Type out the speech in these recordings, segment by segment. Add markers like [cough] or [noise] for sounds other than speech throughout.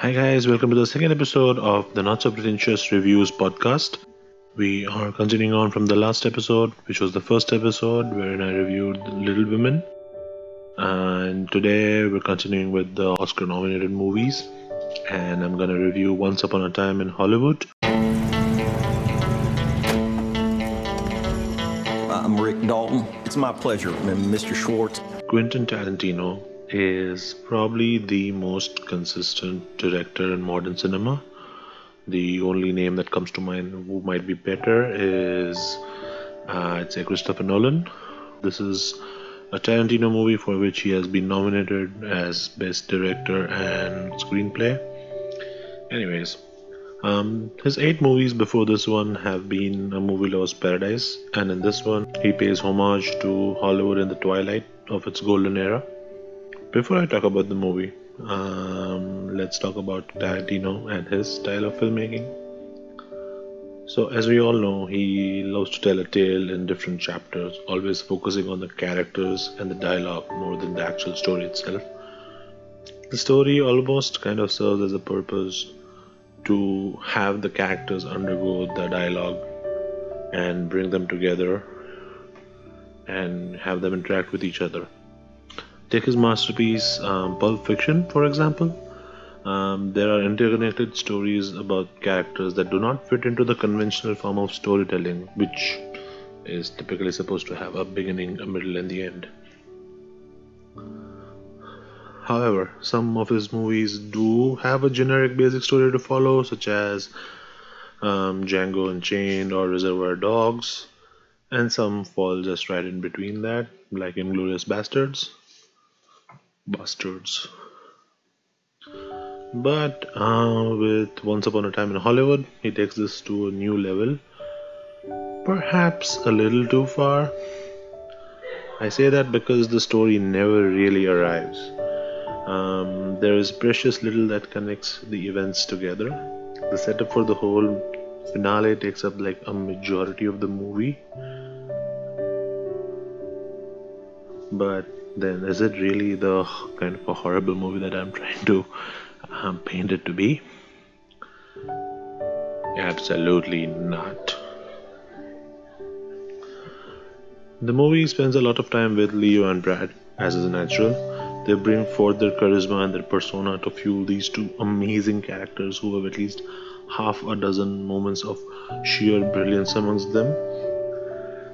Hi, guys, welcome to the second episode of the Not So Pretentious Reviews podcast. We are continuing on from the last episode, which was the first episode wherein I reviewed Little Women. And today we're continuing with the Oscar nominated movies. And I'm gonna review Once Upon a Time in Hollywood. I'm Rick Dalton. It's my pleasure, Mr. Schwartz. Quentin Tarantino is probably the most consistent director in modern cinema. The only name that comes to mind who might be better is, uh, I'd say, Christopher Nolan. This is a Tarantino movie for which he has been nominated as Best Director and Screenplay. Anyways, um, his eight movies before this one have been A Movie Lost Paradise, and in this one, he pays homage to Hollywood in the twilight of its golden era. Before I talk about the movie, um, let's talk about Tarantino and his style of filmmaking. So, as we all know, he loves to tell a tale in different chapters, always focusing on the characters and the dialogue more than the actual story itself. The story almost kind of serves as a purpose to have the characters undergo the dialogue and bring them together and have them interact with each other. Take his masterpiece, um, Pulp Fiction, for example. Um, there are interconnected stories about characters that do not fit into the conventional form of storytelling, which is typically supposed to have a beginning, a middle, and the end. However, some of his movies do have a generic basic story to follow, such as um, Django Unchained or Reservoir Dogs, and some fall just right in between that, like Inglourious Basterds bastards. But uh, with Once Upon a Time in Hollywood, he takes this to a new level. Perhaps a little too far. I say that because the story never really arrives. Um, there is precious little that connects the events together. The setup for the whole finale takes up like a majority of the movie. But then is it really the kind of a horrible movie that I'm trying to um, paint it to be? Absolutely not. The movie spends a lot of time with Leo and Brad, as is natural. They bring forth their charisma and their persona to fuel these two amazing characters who have at least half a dozen moments of sheer brilliance amongst them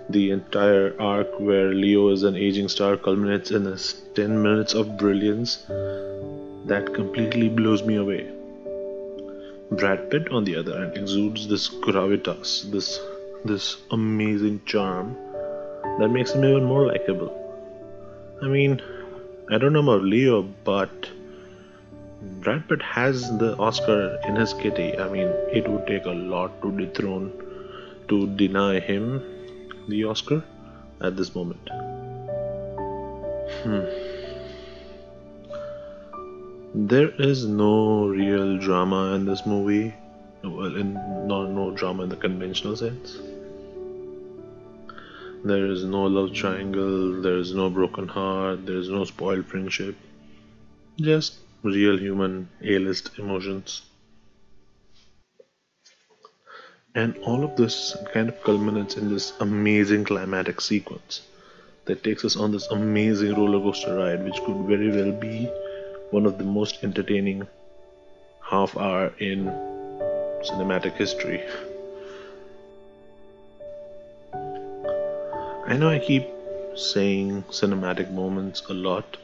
the entire arc where Leo is an aging star culminates in this 10 minutes of brilliance that completely blows me away. Brad Pitt, on the other hand, exudes this gravitas, this this amazing charm that makes him even more likable. I mean, I don't know about Leo, but Brad Pitt has the Oscar in his kitty. I mean, it would take a lot to dethrone, to deny him the Oscar at this moment. Hmm. There is no real drama in this movie. Well, in not no drama in the conventional sense. There is no love triangle. There is no broken heart. There is no spoiled friendship. Just real human A-list emotions. And all of this kind of culminates in this amazing climatic sequence that takes us on this amazing roller coaster ride, which could very well be one of the most entertaining half hour in cinematic history. I know I keep saying cinematic moments a lot,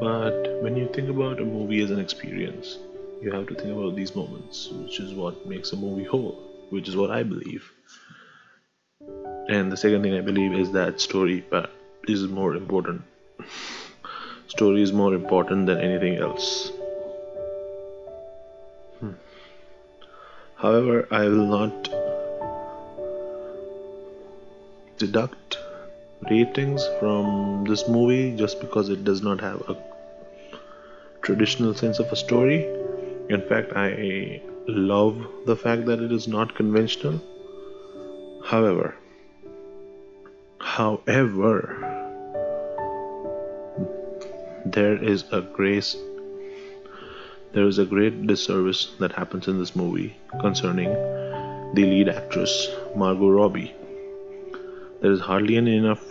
but when you think about a movie as an experience, you have to think about these moments, which is what makes a movie whole which is what I believe. And the second thing I believe is that story is more important. [laughs] story is more important than anything else. Hmm. However, I will not deduct ratings from this movie just because it does not have a traditional sense of a story. In fact, I love the fact that it is not conventional. However, however, there is a grace there is a great disservice that happens in this movie concerning the lead actress Margot Robbie. There is hardly any enough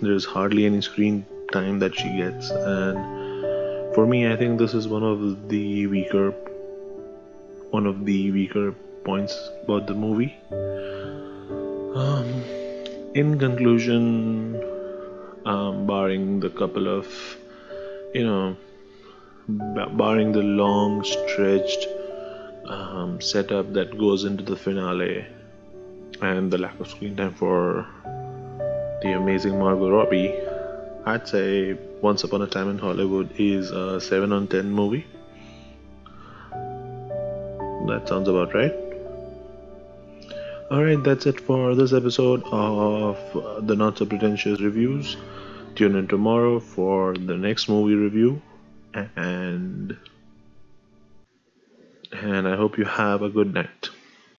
there is hardly any screen time that she gets and for me I think this is one of the weaker one of the weaker points about the movie. Um, in conclusion, um, barring the couple of you know barring the long stretched um, setup that goes into the finale and the lack of screen time for the amazing Margot Robbie, I'd say Once Upon a Time in Hollywood is a 7 on 10 movie. That sounds about right. Alright, that's it for this episode of the Not So Pretentious Reviews. Tune in tomorrow for the next movie review and and I hope you have a good night.